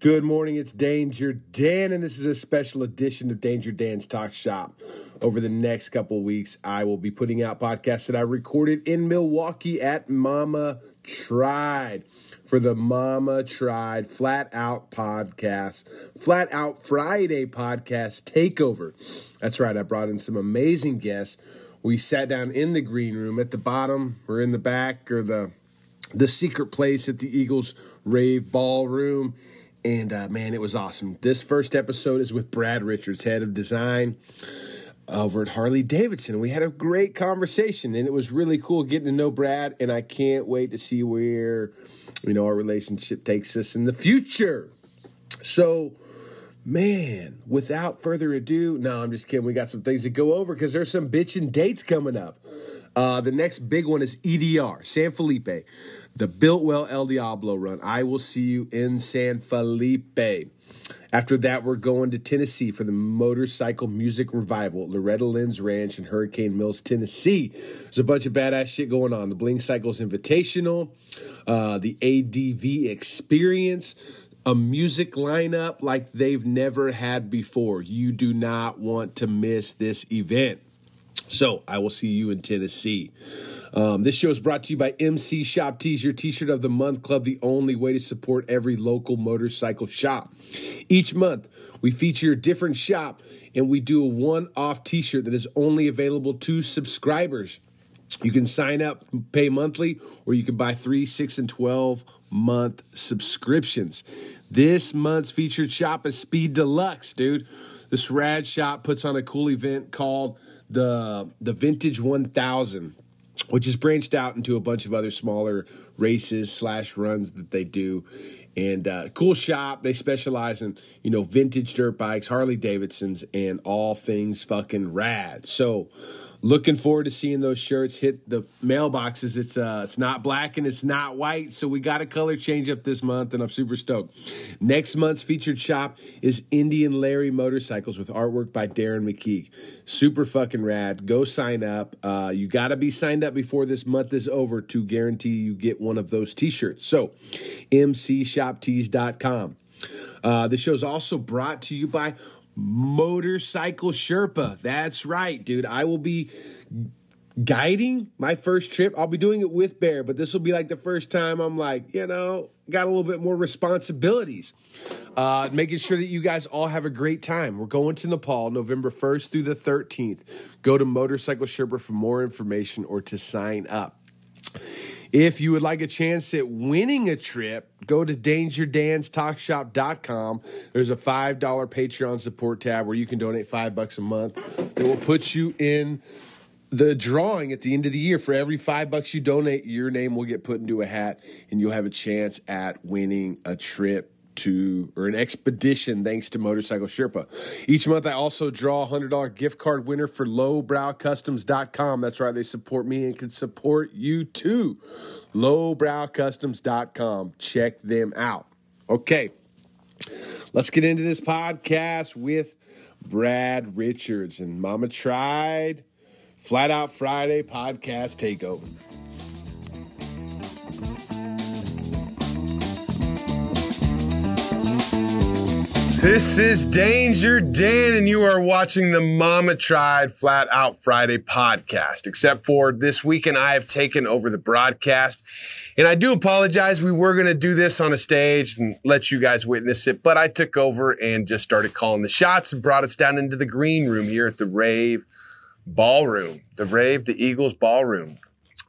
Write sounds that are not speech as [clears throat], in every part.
Good morning, it's Danger Dan, and this is a special edition of Danger Dan's Talk Shop. Over the next couple weeks, I will be putting out podcasts that I recorded in Milwaukee at Mama Tried for the Mama Tried Flat Out podcast, Flat Out Friday podcast takeover. That's right, I brought in some amazing guests. We sat down in the green room at the bottom or in the back or the the secret place at the Eagles Rave Ballroom and uh, man, it was awesome. This first episode is with Brad Richards, head of design over at Harley Davidson. We had a great conversation, and it was really cool getting to know Brad. And I can't wait to see where you know our relationship takes us in the future. So, man, without further ado, no, I'm just kidding. We got some things to go over because there's some bitching dates coming up. Uh, the next big one is EDR, San Felipe the Biltwell El Diablo run. I will see you in San Felipe. After that, we're going to Tennessee for the Motorcycle Music Revival at Loretta Lynn's Ranch in Hurricane Mills, Tennessee. There's a bunch of badass shit going on. The Bling Cycles Invitational, uh, the ADV Experience, a music lineup like they've never had before. You do not want to miss this event. So I will see you in Tennessee. Um, this show is brought to you by MC Shop Tees, your t-shirt of the month club, the only way to support every local motorcycle shop. Each month, we feature a different shop and we do a one-off t-shirt that is only available to subscribers. You can sign up, pay monthly, or you can buy three, six, and 12 month subscriptions. This month's featured shop is Speed Deluxe, dude. This rad shop puts on a cool event called the the Vintage 1000 which is branched out into a bunch of other smaller races slash runs that they do. And uh, cool shop. They specialize in you know vintage dirt bikes harley davidsons and all things fucking rad. So looking forward to seeing those shirts hit the mailboxes. It's uh, it's not black and it's not white, so we got a color change up this month, and I'm super stoked. Next month's featured shop is Indian Larry Motorcycles with artwork by Darren McKeag. Super fucking rad. Go sign up. Uh, you got to be signed up before this month is over to guarantee you get one of those T-shirts. So, mcshoptees.com. Uh, the show is also brought to you by Motorcycle Sherpa. That's right, dude. I will be guiding my first trip. I'll be doing it with Bear, but this will be like the first time I'm like, you know, got a little bit more responsibilities. Uh, making sure that you guys all have a great time. We're going to Nepal November 1st through the 13th. Go to Motorcycle Sherpa for more information or to sign up. If you would like a chance at winning a trip, go to dangerdanstalkshop.com. There's a $5 Patreon support tab where you can donate 5 bucks a month. That will put you in the drawing at the end of the year. For every 5 bucks you donate, your name will get put into a hat and you'll have a chance at winning a trip to or an expedition thanks to Motorcycle Sherpa. Each month I also draw a $100 gift card winner for lowbrowcustoms.com. That's right, they support me and can support you too. lowbrowcustoms.com. Check them out. Okay. Let's get into this podcast with Brad Richards and Mama Tried Flat Out Friday podcast takeover. This is Danger Dan, and you are watching the Mama Tried Flat Out Friday podcast. Except for this weekend, I have taken over the broadcast. And I do apologize. We were going to do this on a stage and let you guys witness it, but I took over and just started calling the shots and brought us down into the green room here at the Rave Ballroom. The Rave, the Eagles Ballroom.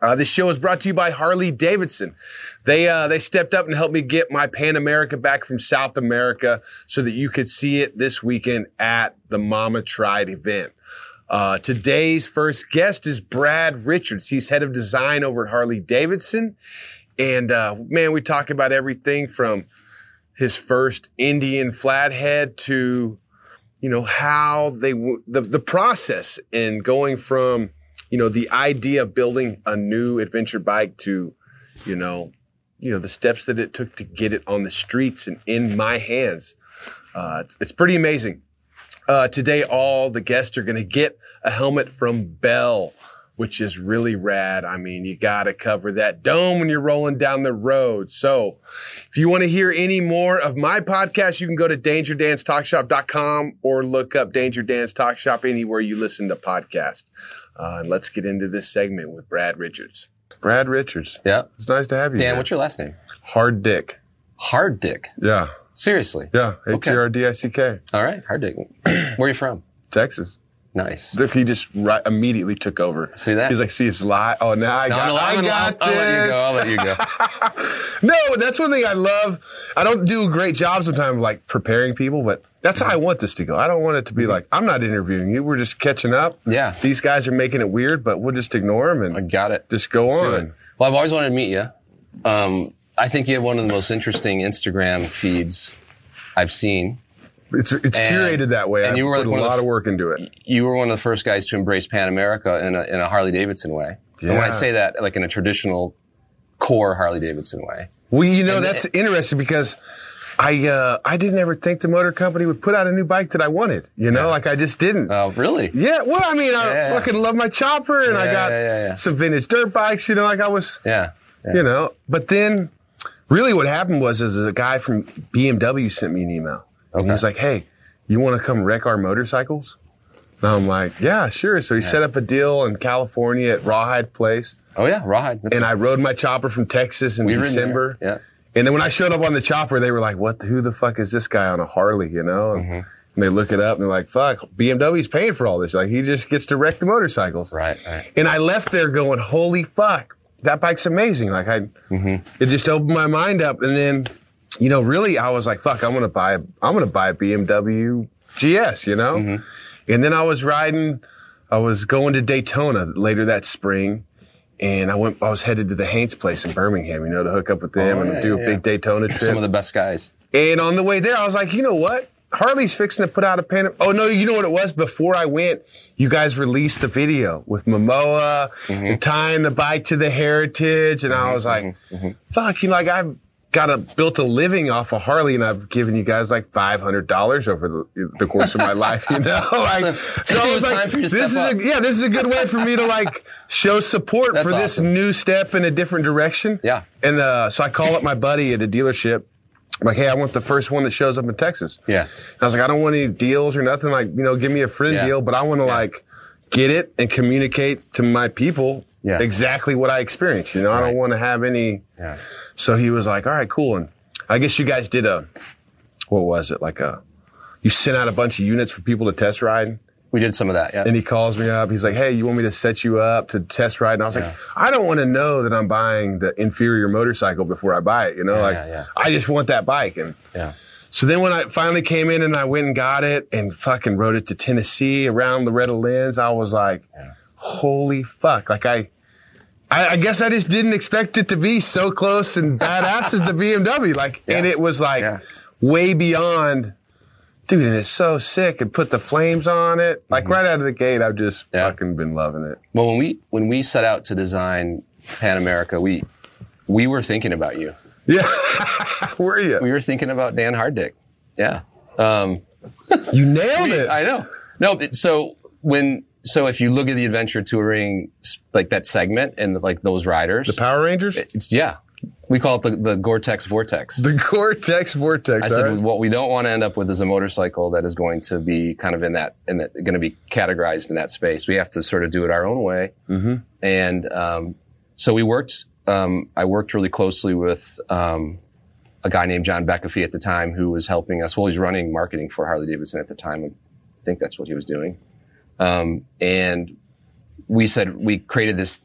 Uh, this show is brought to you by Harley Davidson. They uh, they stepped up and helped me get my Pan America back from South America so that you could see it this weekend at the Mama Tried event. Uh, today's first guest is Brad Richards. He's head of design over at Harley Davidson, and uh, man, we talk about everything from his first Indian flathead to you know how they the the process in going from you know, the idea of building a new adventure bike to, you know, you know, the steps that it took to get it on the streets and in my hands. Uh, it's, it's, pretty amazing. Uh, today, all the guests are going to get a helmet from Bell. which is really rad. I mean, you got to cover that dome when you're rolling down the road. So if you want to hear any more of my podcast, you can go to dangerdanstalkshop.com or look up Danger Dan's Talk Shop anywhere you listen to podcasts. Uh, let's get into this segment with Brad Richards. Brad Richards. Yeah. It's nice to have you. Dan, what's your last name? Hard Dick. Hard Dick. Yeah. Seriously. Yeah. H. E R D I C K. All right. Hard Dick. [clears throat] Where are you from? Texas. Nice. Look, he just right, immediately took over. See that? He's like, see, it's lie. Oh, now I No, got, no, I I'm- got I'll, I'll let you go. I'll let you go. [laughs] No, that's one thing I love. I don't do a great job sometimes, like preparing people, but that's how I want this to go. I don't want it to be like I'm not interviewing you. We're just catching up. Yeah. These guys are making it weird, but we'll just ignore them and I got it. just go do on. Well, I've always wanted to meet you. Um, I think you have one of the most interesting Instagram feeds I've seen. It's it's And- curated that way. and I you were put like a one of lot the of work into it. You were one of the first guys to embrace Pan America in a, in a Harley Davidson way. And when I say that, like in a traditional core Harley Davidson way. Well, you know And that's interesting because I uh, I didn't ever think the motor company would put out a new bike that I wanted. You know, like I just didn't. Oh, really? Yeah, well, I mean, I Yeah. fucking love my chopper, and I got yeah, yeah, yeah. some vintage dirt bikes. You know, like I was, Yeah. yeah. you know. But then, really, what happened was, is a guy from BMW sent me an email. And he was like, "Hey, you want to come wreck our motorcycles?" And I'm like, "Yeah, sure." So he set up a deal in California at Rawhide Place, Oh, yeah. Rawhide. That's and I rode my chopper from Texas in there. December. Yeah. And then when I showed up on the chopper, they were like, "What? Who the fuck is this guy on a Harley?" You know. And, Mm-hmm. and they look it up and they're like, "Fuck, BMW's paying for all this. Like, he just gets to wreck the motorcycles." Right. Right. And I left there going, "Holy fuck, that bike's amazing!" Like, I, Mm-hmm. it just opened my mind up. And then, you know, really, I was like, "Fuck, I'm gonna buy, I'm gonna buy a BMW GS." You know. Mm-hmm. And then I was riding, I was going to Daytona later that spring. And I went. I was headed to the Haints place in Birmingham, you know, to hook up with them Oh, and yeah, do a yeah, big Daytona trip. Some of the best guys. And on the way there, I was like, you know what? Harley's fixing to put out a pan. Oh no, you know what it was? Before I went, you guys released the video with Momoa Mm-hmm. and tying the bike to the heritage, and I was like, Mm-hmm. fuck, you know, like I've got a built a living off of Harley, and I've given you guys like five hundred dollars over the, the course of my life, you know. [laughs] Like, so I It was like, time for you to this is a, yeah, this is a good way for me to like [laughs] show support That's for this awesome. new step in a different direction. Yeah. And uh, so I call up my buddy at a dealership. I'm like, hey, I want the first one that shows up in Texas. Yeah. And I was like, I don't want any deals or nothing. Like, you know, give me a friend Yeah. deal, but I want to like get it and communicate to my people Yeah. exactly what I experienced. You know, I don't want to have any. Yeah. So he was like, all right, cool. And I guess you guys did a, what was it? Like a, you sent out a bunch of units for people to test ride. We did some of that. Yeah. And he calls me up. He's like, "Hey, you want me to set you up to test ride?" And I was like, "I don't want to know that I'm buying the inferior motorcycle before I buy it. You know, like yeah, yeah. I just want that bike." And yeah. so then when I finally came in and I went and got it and fucking rode it to Tennessee around Loretta Lynn's, I was like, "Holy fuck!" Like I. I, I guess I just didn't expect it to be so close and badass as the BMW. Like, and it was like Yeah. way beyond dude, and it's so sick. And put the flames on it. Like right out of the gate, I've just Mm-hmm. Yeah. fucking been loving it. Well, when we when we set out to design Pan America, we we were thinking about you. Yeah, [laughs] were you? We were thinking about Dan Harddick. Yeah. Um, You nailed it. I know. No, so when so if you look at the adventure touring like that segment and like those riders, the Power Rangers, it's yeah, we call it the, the Gore-Tex Vortex. the Gore-Tex Vortex. I said right? what we don't want to end up with is a motorcycle that is going to be kind of in that in that going to be categorized in that space. We have to sort of do it our own way. Mm-hmm. And um, so we worked. Um, I worked really closely with um, a guy named John Beckafee at the time who was helping us. Well, he's running marketing for Harley Davidson at the time. I think that's what he was doing. Um, and we said we created this.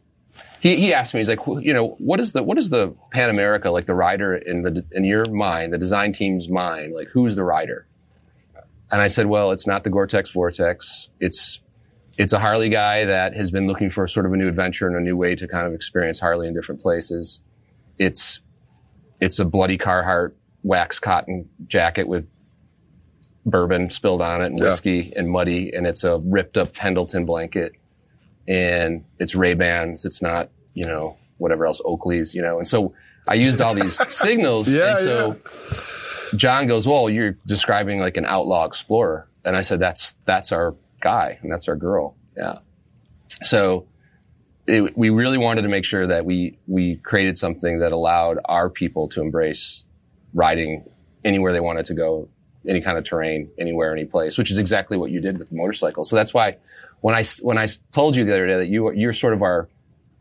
He, he asked me, he's like, "Wh- you know, what is the what is the Pan America like the rider in the in your mind, the design team's mind, like who's the rider? And I said, well, it's not the Gore-Tex Vortex. It's it's a Harley guy that has been looking for sort of a new adventure and a new way to kind of experience Harley in different places. It's it's a bloody Carhartt wax cotton jacket with bourbon spilled on it and Yeah. whiskey and muddy, and it's a ripped up Pendleton blanket, and it's Ray Bans. It's not you know whatever else Oakley's, you know. And so I used all these [laughs] signals, Yeah, and so John goes, "Well, you're describing like an outlaw explorer," and I said, "That's that's our guy and that's our girl." Yeah. So it, we really wanted to make sure that we we created something that allowed our people to embrace riding anywhere they wanted to go, any kind of terrain, anywhere, any place, which is exactly what you did with the motorcycle. So that's why when I when I told you the other day that you you're sort of our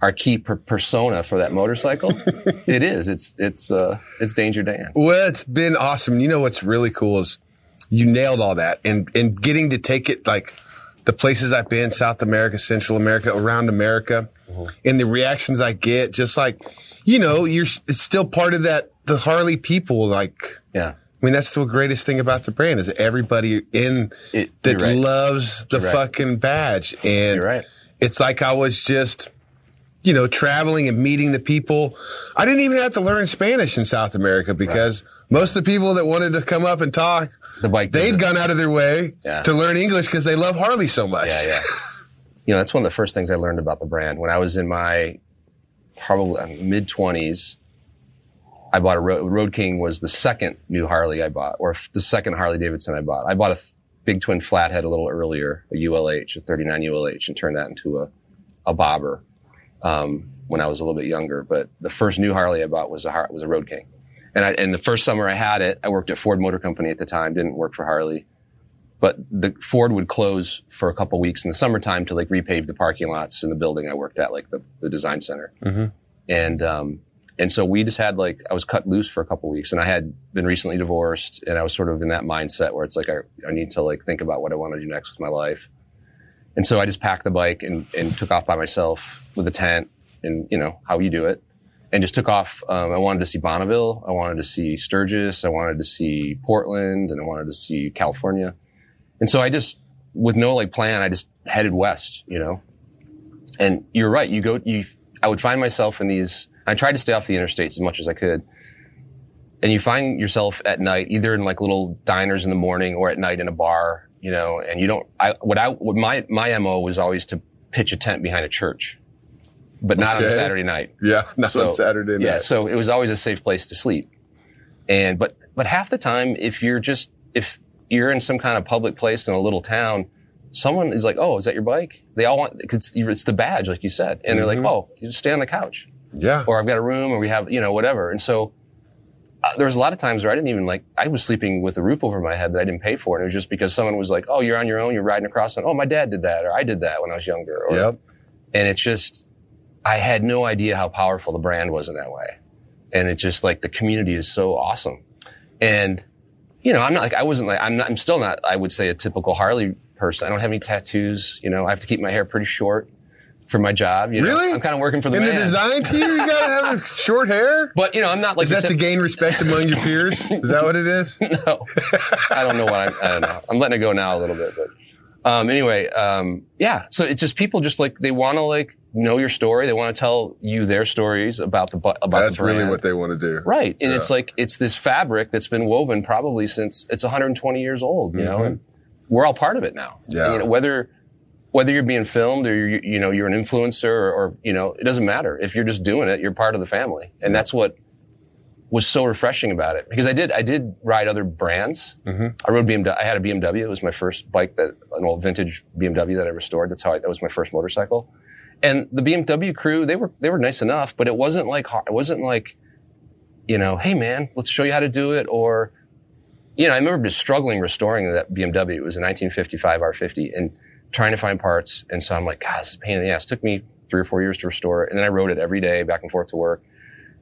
our key per- persona for that motorcycle, [laughs] it is. It's it's uh, it's Danger Dan. Well, it's been awesome. You know what's really cool is you nailed all that, and and getting to take it like the places I've been, South America, Central America, around America, mm-hmm. and the reactions I get, just like you know, you're it's still part of that the Harley people, like yeah. I mean, that's the greatest thing about the brand is everybody in it, that right. loves the fucking badge. And right. it's like I was just, you know, traveling and meeting the people. I didn't even have to learn Spanish in South America because most of the people that wanted to come up and talk, the bike they'd gone out of their way yeah. to learn English because they love Harley so much. Yeah, yeah. you know, that's one of the first things I learned about the brand when I was in my probably mid twenties. I bought a Road, Road King was the second new Harley I bought, or the second Harley Davidson I bought. I bought a big twin flathead a little earlier, a ULH, a 39 ULH, and turned that into a, a bobber um, when I was a little bit younger. But the first new Harley I bought was a was a Road King, and I, and the first summer I had it, I worked at Ford Motor Company at the time, didn't work for Harley, but the Ford would close for a couple weeks in the summertime to like repave the parking lots in the building I worked at, like the, the design center, mm-hmm. and um, and so we just had like, I was cut loose for a couple weeks and I had been recently divorced and I was sort of in that mindset where it's like, I, I need to like think about what I want to do next with my life. And so I just packed the bike and, and took off by myself with a tent and, you know, how you do it. And just took off. Um, I wanted to see Bonneville. I wanted to see Sturgis. I wanted to see Portland and I wanted to see California. And so I just, with no like plan, I just headed west, you know. And you're right. You go, you, I would find myself in these, I tried to stay off the interstates as much as I could. And you find yourself at night, either in like little diners in the morning or at night in a bar, you know, and you don't, I, what I, what my, my MO was always to pitch a tent behind a church, but not okay. on Saturday night. Yeah. [laughs] Not so, on Saturday night. Yeah. So it was always a safe place to sleep. And, but, but half the time, if you're just, if you're in some kind of public place in a little town, someone is like, "Oh, is that your bike?" They all want it's, it's the badge, like you said, and mm-hmm. they're like, mm-hmm. "Oh, you just stay on the couch." Yeah. Or I've got a room or we have, you know, whatever. And so uh, there was a lot of times where I didn't even like, I was sleeping with a roof over my head that I didn't pay for. And it was just because someone was like, oh, you're on your own, you're riding across. And, oh, my dad did that or I did that when I was younger. Or, yep. And it's just, I had no idea how powerful the brand was in that way. And it's just like the community is so awesome. And, you know, I'm not like, I wasn't like, I'm not, I'm still not, I would say a typical Harley person. I don't have any tattoos. You know, I have to keep my hair pretty short for my job. You know? Really? I'm kind of working for the in man. the design team. You gotta have [laughs] short hair. But you know, I'm not like. Is that tip- to gain respect among your peers? [laughs] Is that what it is? [laughs] no, I don't know what I'm. I don't know. I'm letting it go now a little bit, but um, anyway, um, yeah. So it's just people just like they want to like know your story. They want to tell you their stories about the about that's the brand. really what they want to do, right? And yeah. it's like it's this fabric that's been woven probably since it's 120 years old. You mm-hmm. know, and we're all part of it now. Yeah. You know, whether whether you're being filmed or you're, you know you're an influencer or, or, you know it doesn't matter. If you're just doing it you're part of the family. And that's what was so refreshing about it. Because I did I did ride other brands. Mm-hmm. I rode BMW I had a BMW it was my first bike that an old vintage BMW that I restored that's how I, that was my first motorcycle. And the BMW crew they were they were nice enough but it wasn't like it wasn't like you know hey man let's show you how to do it or you know I remember just struggling restoring that BMW it was a 1955 R50 and trying to find parts. And so I'm like, God, this is a pain in the ass. It took me three or four years to restore it. And then I rode it every day back and forth to work.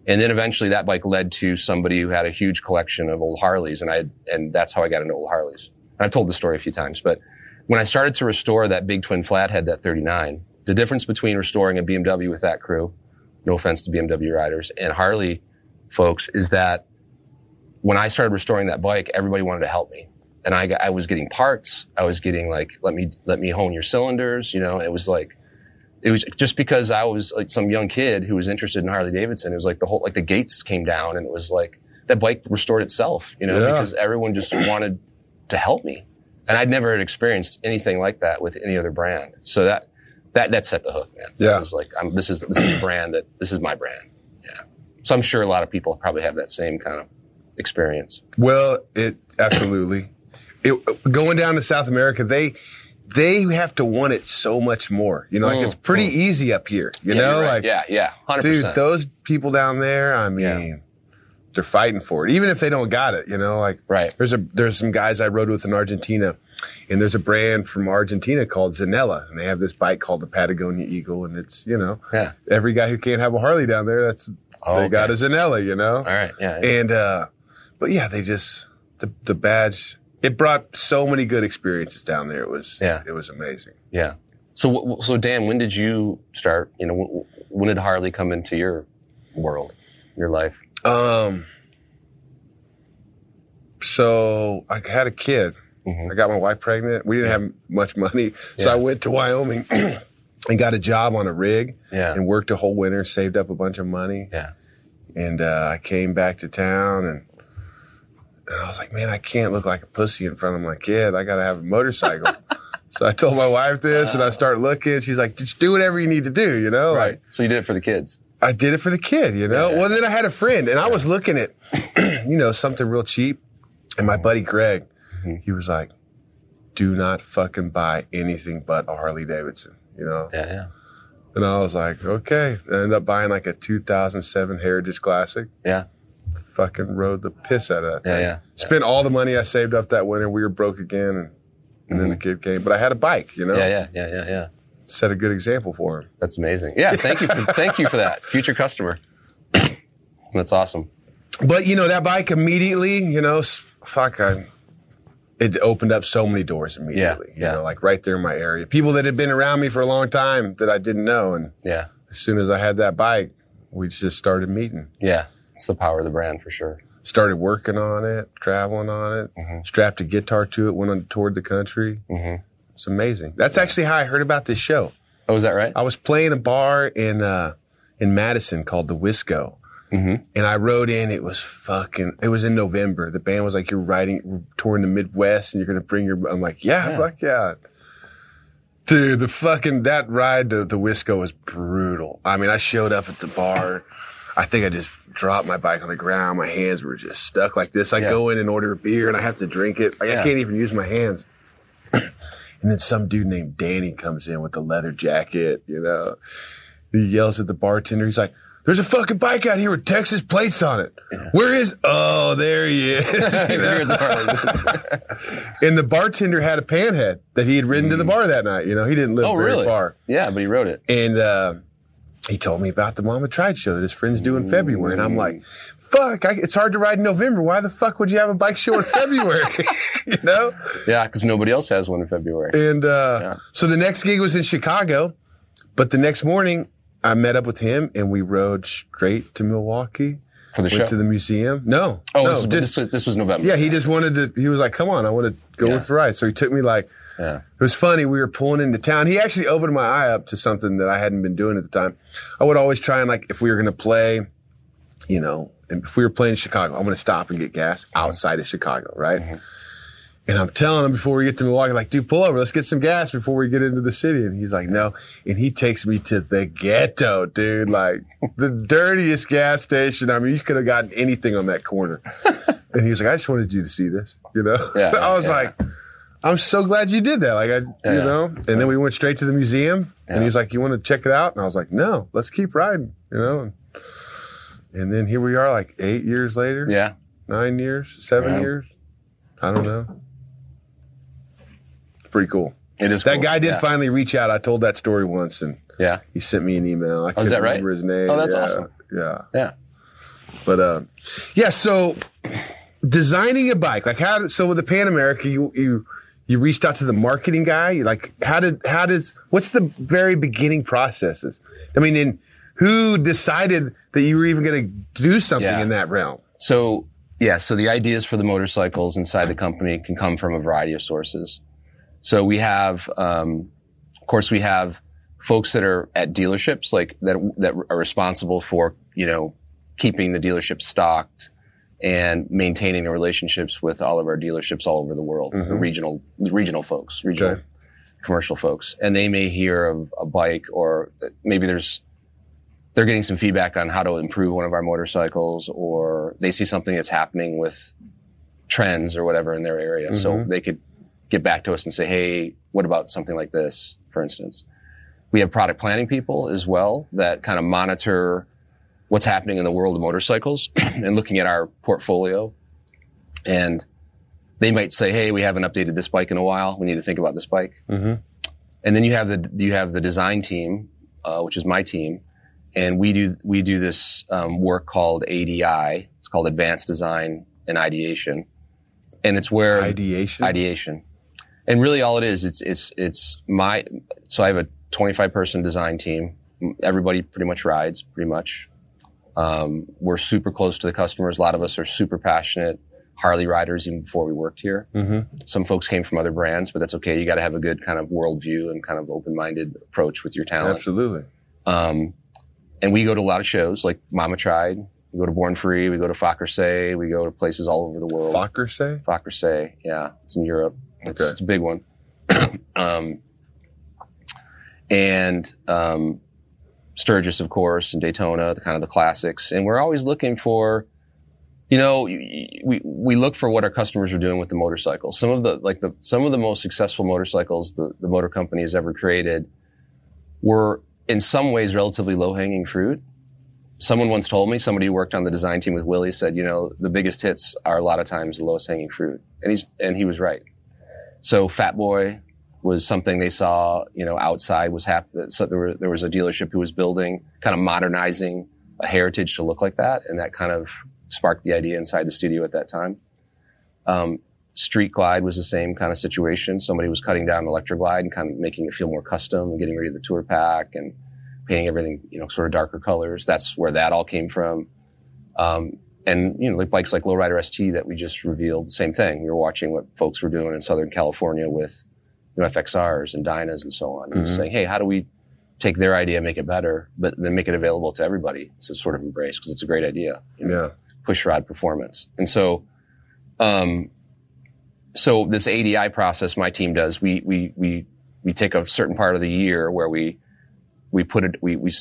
And then eventually that bike led to somebody who had a huge collection of old Harleys. And I, and that's how I got into old Harleys. And I've told the story a few times, but when I started to restore that big twin flathead, that 39, the difference between restoring a BMW with that crew, no offense to BMW riders and Harley folks is that when I started restoring that bike, everybody wanted to help me and I got, I was getting parts. I was getting like, let me, let me hone your cylinders, you know, it was like, it was just because I was like some young kid who was interested in Harley Davidson. It was like the whole, like the gates came down and it was like that bike restored itself, you know, yeah. because everyone just wanted to help me. And I'd never experienced anything like that with any other brand. So that, that, that set the hook, man. Yeah. It was like, I'm, this is, this is a brand that, this is my brand. Yeah. So I'm sure a lot of people probably have that same kind of experience. Well, it absolutely it, going down to South America, they they have to want it so much more. You know, like it's pretty easy up here. You Mm, Yeah, know, right. like yeah, yeah, 100%. dude, those people down there. I mean, Yeah. they're fighting for it, even if they don't got it. You know, like Right. There's a there's some guys I rode with in Argentina, and there's a brand from Argentina called Zanella, and they have this bike called the Patagonia Eagle, and it's you know, Yeah. every guy who can't have a Harley down there, that's Oh, they got a. Zanella. You know, All right, yeah, yeah. and uh, but yeah, they just the the badge. It brought so many good experiences down there. It was Yeah. it was amazing. yeah. So, so Dan, when did you start? You know, when did Harley come into your world, your life? Um, so I had a kid. Mhm. I got my wife pregnant. We didn't have much money, so Yeah. I went to Wyoming [clears throat] and got a job on a rig Yeah, and worked a whole winter, saved up a bunch of money, yeah, and uh, I came back to town and. And I was like, man, I can't look like a pussy in front of my kid. I got to have a motorcycle. [laughs] so I told my wife this, and I start looking. She's like, just do whatever you need to do, you know? right. Like, So you did it for the kids. I did it for the kid, you know? Yeah. Well, then I had a friend and I was looking at, [clears throat] you know, something real cheap. And my buddy Greg, Mm-hmm. he was like, do not fucking buy anything but a Harley Davidson, you know? Yeah, yeah, And I was like, okay. I ended up buying like a 2007 Heritage Classic. yeah, Fucking rode the piss out of that. thing. yeah. Spent all the money I saved up that winter. We were broke again. And, and then the kid came. But I had a bike, you know? Mm-hmm. Yeah, yeah, yeah, yeah, yeah. Set a good example for him. That's amazing. Yeah, thank you for thank you for that, future customer. [coughs] That's awesome. But you know that bike immediately, you know, fuck, I, it opened up so many doors immediately. Yeah, yeah. You know, like right there in my area, people that had been around me for a long time that I didn't know, and Yeah, as soon as I had that bike, we just started meeting, yeah. It's the power of the brand for sure. started working on it, traveling on it, Mm-hmm. strapped a guitar to it, went on toured the country. Mhm. It's amazing. That's actually how I heard about this show. Oh, is that right? I was playing a bar in uh, in Madison called the Wisco. Mhm. And I rode in. It was fucking. It was in November. The band was like, "You're riding, touring the Midwest, and you're gonna bring your." I'm like, "Yeah, Yeah. fuck yeah." Dude, the fucking that ride to the Wisco was brutal. I mean, I showed up at the bar. I think I just dropped my bike on the ground. My hands were just stuck like this. I Yeah. go in and order a beer, and I have to drink it. Like, Yeah. I can't even use my hands. [clears throat] And then some dude named Danny comes in with a leather jacket, you know. He yells at the bartender. He's like, there's a fucking bike out here with Texas plates on it. Where is, oh, there he is. [laughs] you know? You're at the Harley. [laughs] And the bartender had a panhead that he had ridden to the bar that night. You know, he didn't live oh, very really? far. Yeah, but he rode it. And, uh, he told me about the Mama Tried show that his friends do in February. And I'm like, fuck, I, it's hard to ride in November. Why the fuck would you have a bike show in February? [laughs] [laughs] you know? Yeah, because nobody else has one in February. And uh, Yeah. so the next gig was in Chicago, but the next morning I met up with him and we rode straight to Milwaukee. For the Went show. to the museum. No, oh, no, this, was, just- this was this was November. yeah. He just wanted to. He was like, "Come on, I want to go Yeah. with the ride." So he took me like. Yeah. It was funny. We were pulling into town. He actually opened my eye up to something that I hadn't been doing at the time. I would always try and like if we were going to play, you know, and if we were playing Chicago, I'm going to stop and get gas outside of Chicago, right? Mm-hmm. And I'm telling him before we get to Milwaukee, like, dude, pull over. Let's get some gas before we get into the city. And he's like, no. And he takes me to the ghetto, dude. Like the [laughs] dirtiest gas station. I mean, you could have gotten anything on that corner. [laughs] and he was like, I just wanted you to see this, you know? Yeah, [laughs] I was yeah. like, I'm so glad you did that. Like, I, Yeah. you know? And then we went straight to the museum and Yeah. he was like, you want to check it out? And I was like, no, let's keep riding, you know? And, and then here we are like eight years later, Yeah. nine years, seven Yeah. years. I don't know. Pretty cool. It is. That cool. guy did finally reach out. I told that story once, and Yeah. he sent me an email. I Oh, is that right? remember his name. Oh, that's awesome. Yeah, Yeah. but uh, yeah. So designing a bike, like how? So with the Pan America, you you you reached out to the marketing guy. Like how did how did what's the very beginning processes? I mean, and who decided that you were even going to do something Yeah. in that realm? So yeah, so the ideas for the motorcycles inside the company can come from a variety of sources. So we have, um, of course, we have folks that are at dealerships, like that that are responsible for you know keeping the dealership stocked and maintaining the relationships with all of our dealerships all over the world, the mm-hmm. regional regional folks, regional Okay. commercial folks, and they may hear of a bike or maybe there's they're getting some feedback on how to improve one of our motorcycles or they see something that's happening with trends or whatever in their area. So mm-hmm. they could get back to us and say, hey, what about something like this, for instance? We have product planning people as well that kind of monitor what's happening in the world of motorcycles [clears throat] and looking at our portfolio. And they might say, hey, we haven't updated this bike in a while. We need to think about this bike. Mm-hmm. And then you have the you have the design team, uh, which is my team, and we do we do this um, work called ADI. It's called Advanced Design and Ideation, and it's where Ideation. ideation. And really, all it is, it's it's it's my. So I have a 25 person design team. Everybody pretty much rides, pretty much. Um, we're super close to the customers. A lot of us are super passionate Harley riders even before we worked here. Mm-hmm. Some folks came from other brands, but that's okay. You got to have a good kind of worldview and kind of open minded approach with your talent. Absolutely. Um, and we go to a lot of shows like Mama Tried. We go to Born Free. We go to Say. We go to places all over the world. Fokker say? Say, yeah, it's in Europe. It's, Okay. it's a big one. [clears throat] um, and um, Sturgis, of course, and Daytona, the kind of the classics. And we're always looking for, you know, we we look for what our customers are doing with the motorcycle. Some of the like the some of the most successful motorcycles the, the motor company has ever created were in some ways relatively low hanging fruit. Someone once told me, somebody who worked on the design team with Willie said, you know, the biggest hits are a lot of times the lowest hanging fruit. And he's, and he was right. So Fat Boy was something they saw, you know, outside was happening. So there, were, there was a dealership who was building, kind of modernizing a heritage to look like that. And that kind of sparked the idea inside the studio at that time. Um, Street Glide was the same kind of situation. Somebody was cutting down Electra Glide and kind of making it feel more custom and getting rid of the tour pack and painting everything, you know, sort of darker colors. That's where that all came from. Um, and, you know, like bikes like Lowrider ST that we just revealed, same thing. We were watching what folks were doing in Southern California with you know, FXRs and Dynas and so on. And just Mhm. saying, hey, how do we take their idea, make it better, but then make it available to everybody to sort of embrace because it's a great idea. you know? Yeah. push rod performance. And so, um, so this ADI process my team does, we, we, we, we take a certain part of the year where we, we put it, we, we,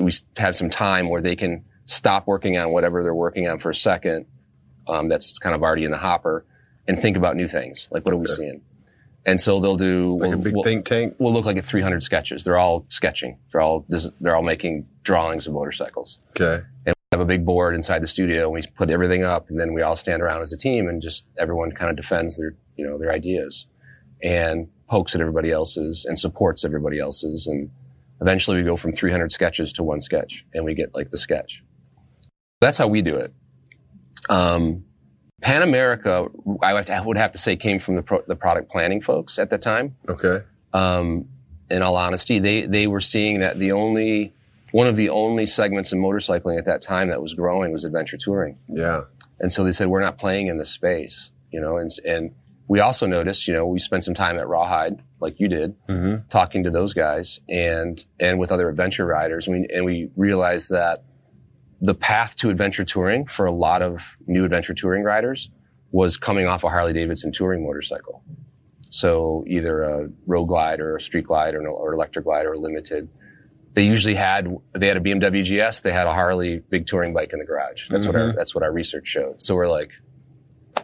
we have some time where they can stop working on whatever they're working on for a second. Um, that's kind of already in the hopper and think about new things. Like, what are we seeing? And so they'll do, Like we'll- a big we'll- think tank. We'll look like at 300 sketches. They're all sketching. They're all, they're all making drawings of motorcycles Okay. And we have a big board inside the studio and we put everything up and then we all stand around as a team and just everyone kind of defends their you know their ideas and pokes at everybody else's and supports everybody else's and eventually we go from 300 sketches to one sketch and we get like the sketch that's how we do it um, pan america i would have to- would have to say came from the, pro- the product planning folks at the time Okay. um, in all honesty, they they were seeing that the only one of the only segments in motorcycling at that time that was growing was adventure touring, Yeah. and so they said we're not playing in this space, you know, and and we also noticed, you know, we spent some time at Rawhide, like you did, Mm-hmm. talking to those guys and and with other adventure riders, and we, and we realized that the path to adventure touring for a lot of new adventure touring riders was coming off a Harley Davidson touring motorcycle. So either a road glide or a street glide or an or electric glide or a limited. They usually had they had a BMW GS, they had a Harley big touring bike in the garage. That's what our mm-hmm. that's what our research showed. So we're like,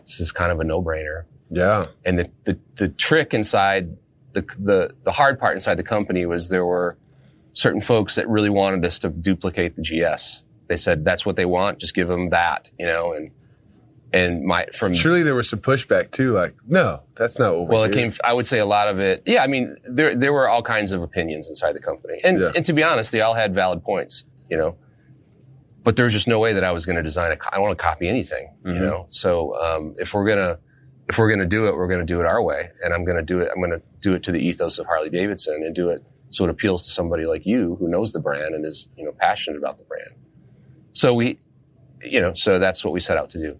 this is kind of a no brainer. Yeah. And the, the, the trick inside the, the, the hard part inside the company was there were certain folks that really wanted us to duplicate the GS. They said, that's what they want. Just give them that, you know, and, and my, from, Surely there was some pushback too. Like, no, that's not what we well, it do. came, I would say a lot of it. Yeah. I mean, there, there were all kinds of opinions inside the company. And, Yeah. and to be honest, they all had valid points, you know, but there's just no way that I was going to design a, I don't want to copy anything, you Mhm. know? So, um, if we're going to, if we're going to do it, we're going to do it our way. And I'm going to do it, I'm going to do it to the ethos of Harley Davidson and do it so it appeals to somebody like you who knows the brand and is, you know, passionate about the brand. So we, you know, so that's what we set out to do.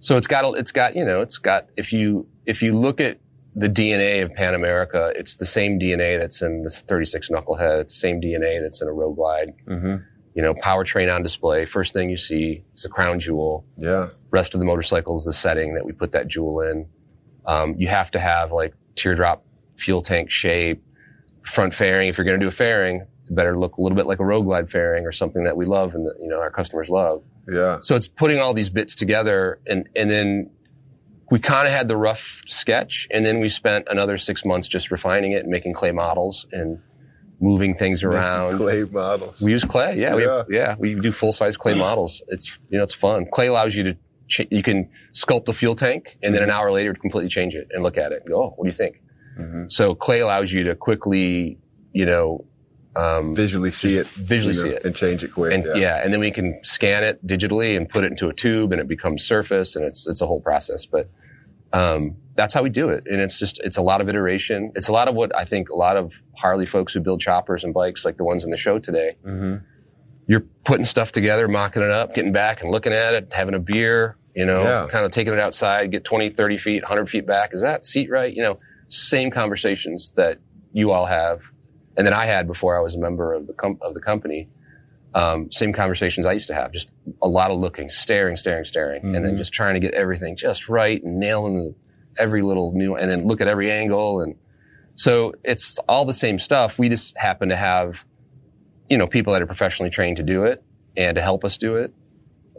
So it's got, a- it's got, you know, it's got, if you, if you look at the DNA of Pan America, it's the same DNA that's in this 36 Knucklehead. It's the same DNA that's in a Road Glide. hmm You know, powertrain on display. First thing you see is the crown jewel. Yeah. Rest of the motorcycle is the setting that we put that jewel in. Um, you have to have like teardrop fuel tank shape, front fairing. If you're going to do a fairing, better look a little bit like a Road Glide fairing or something that we love and that, you know, our customers love. Yeah. So it's putting all these bits together and, and then we kind of had the rough sketch, and then we spent another six months just refining it and making clay models and moving things around. Clay models. We use clay. Yeah, Yeah. We, yeah, we do full size clay models. It's you know it's fun. Clay allows you to ch- you can sculpt a fuel tank and then an hour later completely change it and look at it and go, oh, what do you think? Mm-hmm. So clay allows you to quickly, you know, um, visually see it, visually you know, see it. and change it quick. and yeah. yeah. and then we can scan it digitally and put it into a tube and it becomes surface and it's it's a whole process. But um, that's how we do it, and it's just it's a lot of iteration. It's a lot of what I think a lot of Harley folks who build choppers and bikes, like the ones in the show today. Mm-hmm. You're putting stuff together, mocking it up, getting back and looking at it, having a beer, you know, Yeah. kind of taking it outside, get 20, 30 feet, 100 feet back. Is that seat right? You know, same conversations that you all have and then I had before I was a member of the com- of the company. Um, same conversations I used to have. Just a lot of looking, staring, staring, staring, and then Mhm. just trying to get everything just right and nailing every little new, and then look at every angle. And so it's all the same stuff. We just happen to have, you know, people that are professionally trained to do it and to help us do it,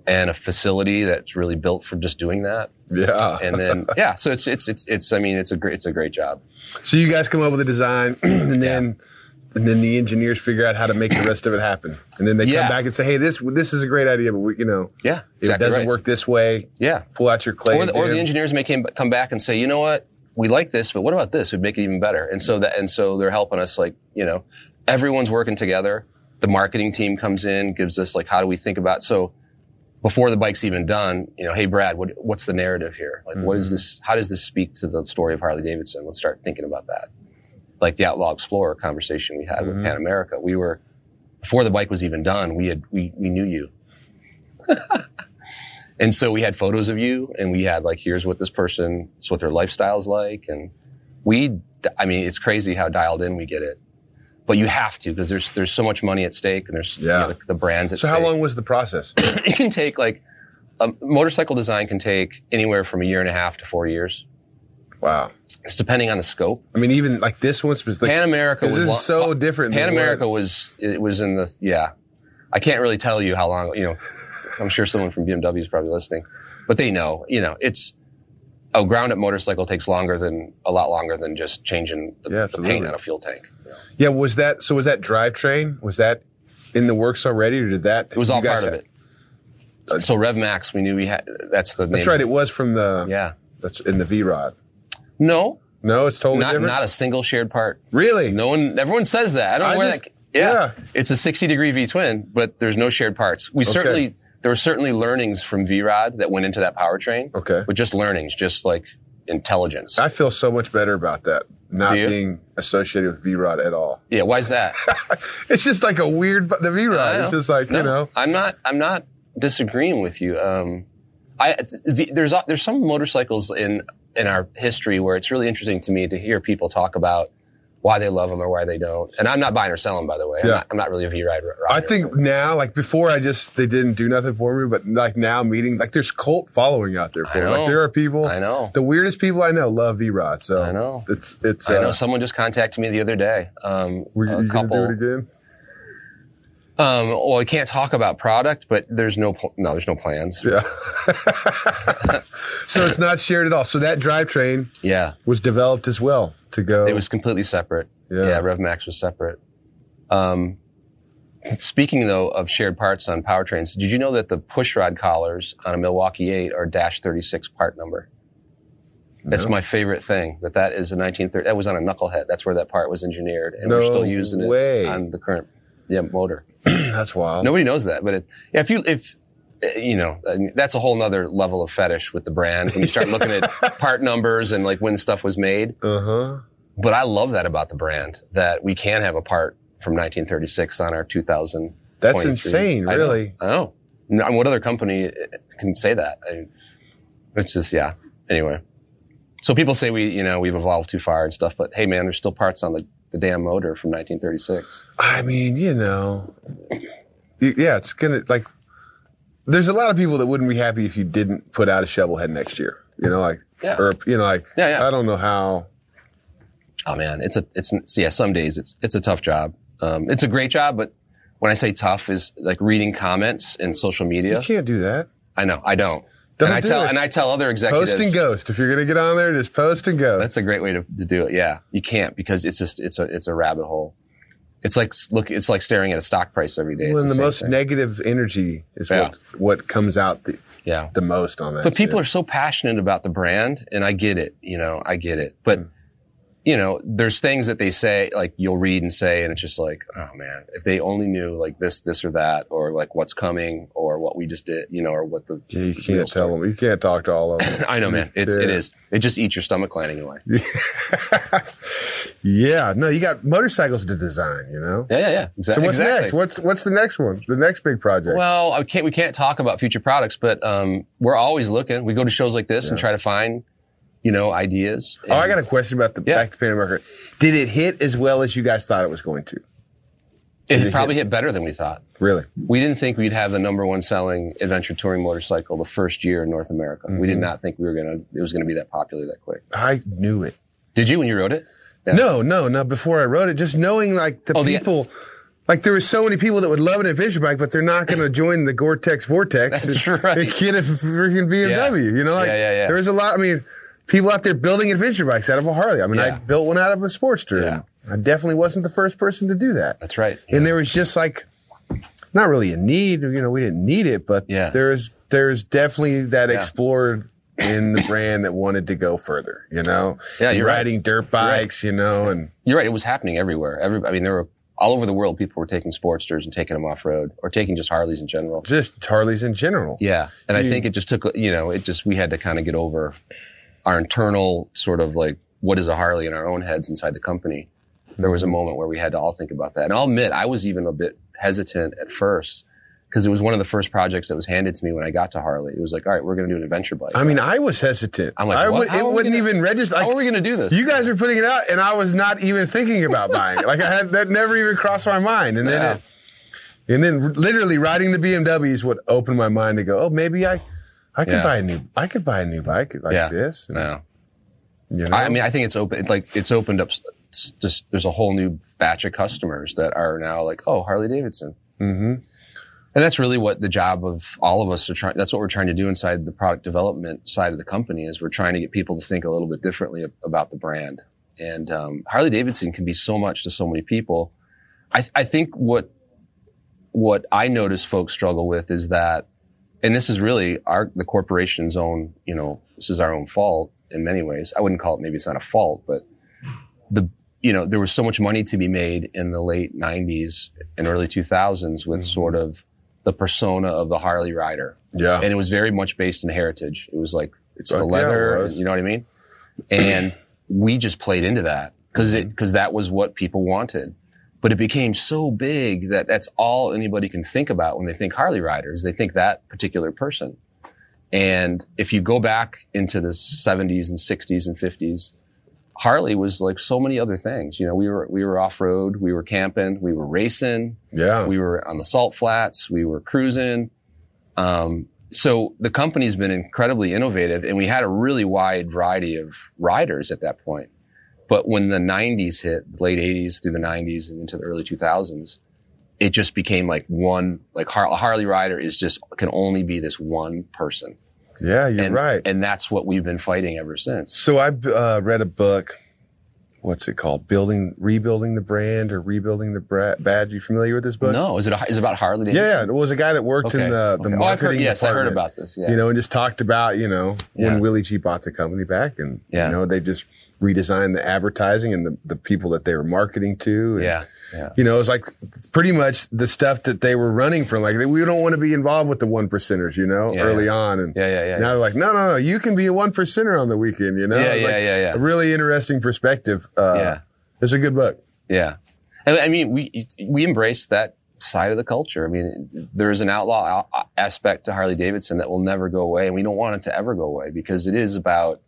and a facility that's really built for just doing that. yeah. And then [laughs] yeah, so it's it's it's it's. I mean, it's a great it's a great job. So you guys come up with a design, [clears throat] and then and then the engineers figure out how to make the rest of it happen, and then they Yeah. come back and say, "Hey, this this is a great idea, but we, you know, Yeah, exactly it doesn't right. work this way. Yeah, Pull out your clay." or the, or the engineers may came, come back and say, you know what, we like this, but what about this? We'd make it even better. And so that, and so they're helping us, like, you know, everyone's working together. The marketing team comes in, gives us like, how do we think about, so before the bike's even done, you know, hey, Brad, what, what's the narrative here? Like, what is mm-hmm. this, how does this speak to the story of Harley Davidson? Let's start thinking about that. Like the Outlaw Explorer conversation we had with mm-hmm. Pan America. We were, before the bike was even done, we had, we, we knew you. [laughs] And so we had photos of you and we had like, here's what this person, it's what their lifestyle's like. And we, I mean, it's crazy how dialed in we get it, but you have to because there's, there's so much money at stake and there's you Yeah. know, the, the brands at So stake. how long was the process? [coughs] it can take like, a motorcycle design can take anywhere from a year and a half to four years. Wow. It's depending on the scope. I mean, even like this one was like Pan America This was so different. Pan America was it was in the yeah. I can't really tell you how long. You know, I'm sure someone from BMW is probably listening, but they know. You know, it's a ground up motorcycle takes longer than a lot longer than just changing the, Yeah, the paint on a fuel tank. Yeah, was that so? Was that drivetrain? Was that in the works already, or did that? It was all part of had- it. So Rev Max, we knew we had. That's the name. That's right. It was from the. Yeah. That's in the V Rod. No, No, it's totally not different. not a single shared part. really. No one. Everyone says that. I don't know I where just- that. Yeah, yeah. it's a 60 degree V twin, but there's no shared parts. We certainly there were certainly learnings from V Rod that went into that powertrain. Okay. but just learnings, just like intelligence. I feel so much better about that not being associated with V Rod at all. yeah, why is that? [laughs] It's just like a weird. The V Rod. It's just like No, you know. I'm not. I'm not disagreeing with you. Um, I the, there's there's some motorcycles in in our history where it's really interesting to me to hear people talk about why they love them or why they don't. And I'm not buying or selling, by the way. I'm, Yeah. not, I'm not really a V ride. I think now, like before, I just they didn't do nothing for me, but like now, meeting like there's cult following out there for I know. Like there are people. I know. The weirdest people I know love V Rod. So I know. it's it's. I know uh, someone just contacted me the other day. Um, we, a you couple. gonna do it again? Um, well, I can't talk about product, but there's no pl- no, there's no plans. Yeah. [laughs] so it's not shared at all. So that drivetrain Yeah, was developed as well to go. it was completely separate. Yeah. Yeah, RevMax was separate. Um, speaking though of shared parts on powertrains, did you know that the pushrod collars on a Milwaukee 8 are dash 36 part number? That's No. my favorite thing. That that is a 1930. That was on a knucklehead. That's where that part was engineered, and No we're still using it on the current yeah motor. [clears throat] That's wild. Nobody knows that, but it, yeah, if you if uh, you know I mean, that's a whole nother level of fetish with the brand when you start looking at [laughs] part numbers and like when stuff was made. Uh huh. But I love that about the brand that we can have a part from 1936 on our 2000. That's insane, I know. really. I know. No, what other company can say that? I, it's just yeah. Anyway, so people say we you know we've evolved too far and stuff, but hey man, there's still parts on the, the damn motor from 1936. I mean, you know, yeah, it's gonna like. There's a lot of people that wouldn't be happy if you didn't put out a shovel head next year. You know, like, Yeah. or you know, like, Yeah, yeah. I don't know how. Oh man, it's a it's yeah. Some days it's it's a tough job. Um, it's a great job, but when I say tough, is like reading comments and social media. You can't do that. I know I don't. Don't and I do tell it. and I tell other executives post and ghost. If you're going to get on there, just post and ghost. That's a great way to, to do it. Yeah, you can't because it's just it's a it's a rabbit hole. It's like look, it's like staring at a stock price every day. It's when the, same most thing. negative energy is Yeah. what what comes out the, yeah. the most on that. But people are so passionate about the brand, and I get it. You know, I get it. But Hmm. You know, there's things that they say, like you'll read and say, and it's just like, oh man, if they only knew like this, this or that, or like what's coming, or what we just did, you know, or what the Yeah, you real can't tell story- them. You can't talk to all of them. [laughs] I know, man. It's it Yeah. is. It just eats your stomach lining away. [laughs] yeah, no, you got motorcycles to design. You know. Yeah, yeah, yeah. So Exactly. what's exactly. next? What's what's the next one? The next big project? Well, I can't, we can't talk about future products, but um, we're always looking. We go to shows like this and try to find, you know, ideas. oh, I got a question about the Yeah. Back to Pan America. Did it hit as well as you guys thought it was going to? it it probably hit better than we thought. Really? We didn't think we'd have the number one selling adventure touring motorcycle the first year in North America. We Mm-hmm. did not think we were gonna it was gonna be that popular that quick. I knew it. Did you when you wrote it? Yeah. No, no, no. Before I wrote it, just knowing like the Oh, the- people, like there was so many people that would love an adventure bike, but they're not going to join the Gore-Tex Vortex. [laughs] That's and- right. And get a freaking BMW. You know, like Yeah, yeah, yeah. there was a lot. I mean, people out there building adventure bikes out of a Harley. I mean, I built one out of a Sportster. Yeah. I definitely wasn't the first person to do that. That's right. And there was just like, not really a need. You know, we didn't need it, but Yeah. there's there's definitely that Yeah. explorer in the brand that wanted to go further. You know, Yeah, you're right. riding dirt bikes. You know, and You're right. It was happening everywhere. Every, I mean, there were all over the world. People were taking Sportsters and taking them off road, or taking just Harleys in general. just Harleys in general. Yeah, and I think it just took you know it just we had to kind of get over our internal sort of like what is a Harley in our own heads inside the company. There was a moment where we had to all think about that, and I'll admit I was even a bit hesitant at first because it was one of the first projects that was handed to me when I got to Harley. It was like, all right, we're going to do an adventure bike. I mean, I was hesitant. I'm like, I would, it wouldn't gonna- even register. How are we going to do this? you guys are putting it out, and I was not even thinking about buying it. Like I had that never even crossed my mind, and then Yeah. it, and then literally riding the BMW is what opened my mind to go. Oh, maybe I, I could Yeah. buy a new, I could buy a new bike like Yeah. this. and, no. You know, I mean, I think it's open. It's like it's opened up. s- s- Just there's a whole new batch of customers that are now like, oh, Harley Davidson. Mhm. And that's really what the job of all of us are trying. That's what we're trying to do inside the product development side of the company is we're trying to get people to think a little bit differently about the brand. And um, Harley Davidson can be so much to so many people. I, I think what what I notice folks struggle with is that, and this is really our the corporation's own. You know, this is our own fault in many ways. I wouldn't call it maybe it's not a fault, but the you know there was so much money to be made in the late '90s and early 2000s with mm-hmm. sort of the persona of the Harley rider, yeah, and it was very much based in heritage. It was like it's the Fuck yeah, it leather, you know what I mean? And we just played into that because it because that was what people wanted. But it became so big that that's all anybody can think about when they think Harley riders. They think that particular person. And if you go back into the 70s and 60s and 50s, Harley was like so many other things. You know, we were we were off road, we were camping, we were racing, yeah. we were on the salt flats. We were cruising. Um, so the company's been incredibly innovative and we had a really wide variety of riders at that point. But when the 90s hit, late 80s through the 90s and into the early 2000s, it just became like one, like Harley rider is just, can only be this one person. yeah, you're and, right. And that's what we've been fighting ever since. So I uh, read a book. What's it called? Building, rebuilding the brand, or rebuilding the bra- badge. You familiar with this book? No, is it, a, is it about Harley Davidson? Yeah. It was a guy that worked Okay. in the the okay. marketing Oh, I've heard, yes, I heard about this. Yeah. you know, and just talked about, you know, Yeah. when Willie G bought the company back and, Yeah. you know, they just redesigned the advertising and the, the people that they were marketing to. And, yeah. Yeah. You know, it was like pretty much the stuff that they were running from. Like, we don't want to be involved with the one percenters, you know, Yeah, early yeah. on. And Yeah. Yeah. Yeah. now they're like, no, no, no, you can be a one percenter on the weekend, you know? Yeah, yeah, like yeah, yeah. A really interesting perspective. Uh, Yeah. It's a good book. Yeah. I I mean, we, we embrace that side of the culture. I mean, there is an outlaw aspect to Harley Davidson that will never go away. And we don't want it to ever go away because it is about,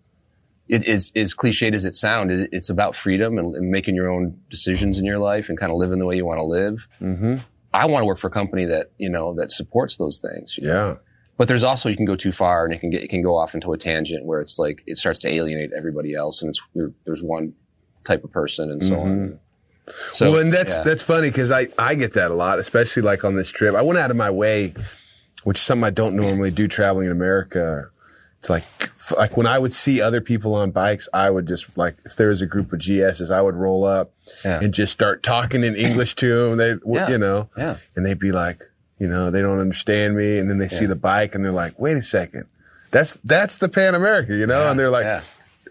it is, as cliched as it sounds, it, it's about freedom and, and making your own decisions in your life and kind of living the way you want to live. Mm-hmm. I want to work for a company that, you know, that supports those things. Yeah. But there's also, you can go too far and it can get, it can go off into a tangent where it's like, it starts to alienate everybody else and it's, you're, there's one type of person and so on. So, well, and that's yeah. that's funny because I I get that a lot, especially like on this trip. I went out of my way, which is something I don't normally do traveling in America. Like f- like when I would see other people on bikes, I would just like if there was a group of GSs, I would roll up Yeah. and just start talking in English to them. They, Yeah. you know, Yeah. and they'd be like, you know, they don't understand me, and then they see the bike and they're like, wait a second, that's that's the Pan America, you know, and they're like.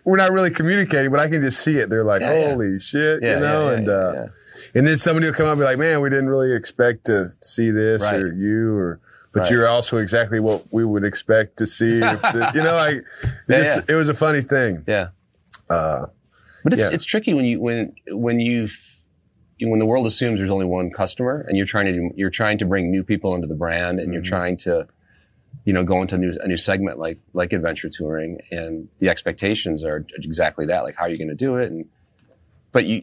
We're not really communicating, but I can just see it. They're like. "Holy shit!" You know, and uh, and then somebody will come up and be like, "Man, we didn't really expect to see this Right. or you or." But Right. you're also exactly what we would expect to see. If the, you know, like [laughs] it, Yeah, just- yeah. it was a funny thing. Yeah. Uh, But it's Yeah. it's tricky when you when when you when the world assumes there's only one customer and you're trying to you're trying to bring new people into the brand and you're Mm-hmm. trying to you know go into a new a new segment like like adventure touring and the expectations are exactly that like how are you going to do it and but you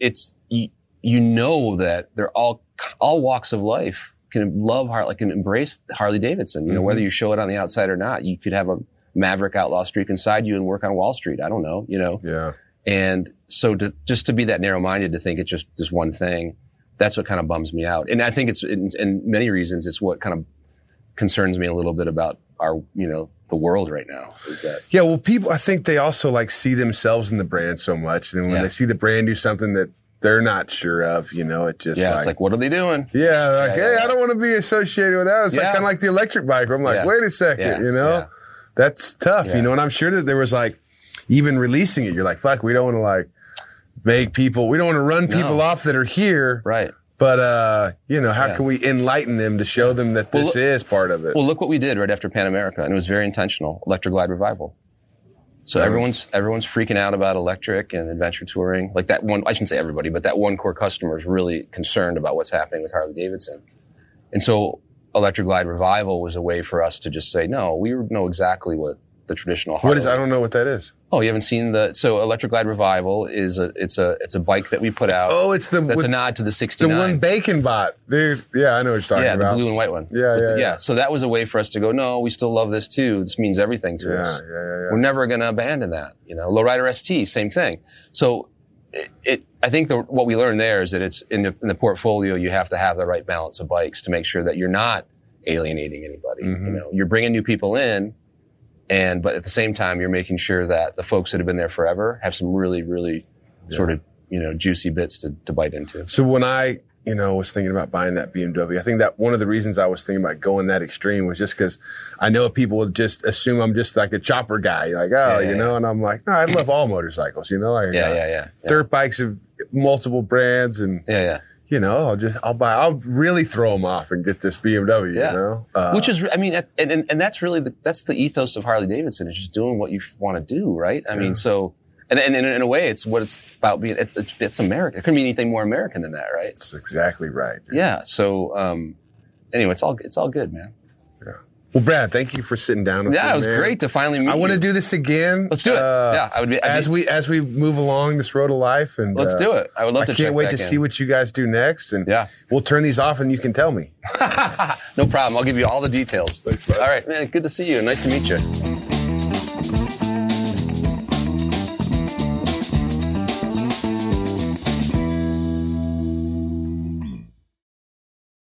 it's you you know that they're all all walks of life can love Harley can embrace Harley Davidson you know Mm-hmm. whether you show it on the outside or not you could have a Maverick outlaw streak inside you and work on Wall Street I don't know you know yeah. and so to, just to be that narrow minded to think it's just this one thing, that's what kind of bums me out. And I think it's, in, in many reasons, it's what kind of concerns me a little bit about our, you know, the world right now is that, Yeah. Well, people, I think they also like see themselves in the brand so much. And when Yeah. they see the brand do something that they're not sure of, you know, it just yeah, like, it's like, what are they doing? yeah, like, Yeah, hey, yeah. I don't want to be associated with that. It's like kind of like the electric bike I'm like, wait a second, you know, that's tough, you know, and I'm sure that there was like, even releasing it, you're like, fuck, we don't want to like make people, we don't want to run people No. off that are here. Right. But, uh, you know, how Yeah. can we enlighten them to show them that Well, this look- is part of it? Well, look what we did right after Pan America, and it was very intentional. Electra Glide Revival. So everyone's everyone's freaking out about electric and adventure touring. Like that one, I shouldn't say everybody, but that one core customer is really concerned about what's happening with Harley Davidson. And so Electra Glide Revival was a way for us to just say, no, we know exactly what the traditional Harley. what is, I don't know what that is. Oh, you haven't seen the so Electra Glide Revival is a it's a it's a bike that we put out. Oh, it's the, that's with- a nod to the '69. the one Bacon bot. Dude, yeah, I know what you're talking yeah, about. the blue and white one. Yeah, With yeah, yeah. So that was a way for us to go. No, we still love this too. This means everything to yeah, us. yeah, yeah, yeah. We're never going to abandon that. You know, Lowrider ST, same thing. So it, it I think the, what we learned there is that it's in the, in the portfolio. You have to have the right balance of bikes to make sure that you're not alienating anybody. Mm-hmm. You know, you're bringing new people in, and but at the same time, you're making sure that the folks that have been there forever have some really, really sort of you know juicy bits to, to bite into. So when I, you know, was thinking about buying that BMW, I think that one of the reasons I was thinking about going that extreme was just because I know people would just assume I'm just like a chopper guy, like oh, Yeah, yeah, you know, and I'm like, no, I love all motorcycles, you know, like Yeah, uh, yeah, yeah, yeah. dirt bikes of multiple brands, and Yeah, yeah. You know, I'll just I'll buy, I'll really throw them off and get this BMW, Yeah. you know, uh, Which is, I mean, and, and, and that's really the, that's the ethos of Harley Davidson is just doing what you want to do, right? I mean, so, and, and, and in a way, it's what it's about being, it, it's, it's American. It couldn't be anything more American than that, right? that's exactly right. dude. Yeah. So, um, anyway, it's all, it's all good, man. Well, Brad, thank you for sitting down. With Yeah, me, it was man. great to finally meet I want to do this again. Let's do it. uh, yeah, I would be, I'd as be- we as we move along this road of life, and let's uh, do it. I would love to. I to can't wait to in. see what you guys do next, and Yeah. we'll turn these off, and you can tell me. [laughs] no problem. I'll give you all the details. Thanks, all right, man. Good to see you. Nice to meet you.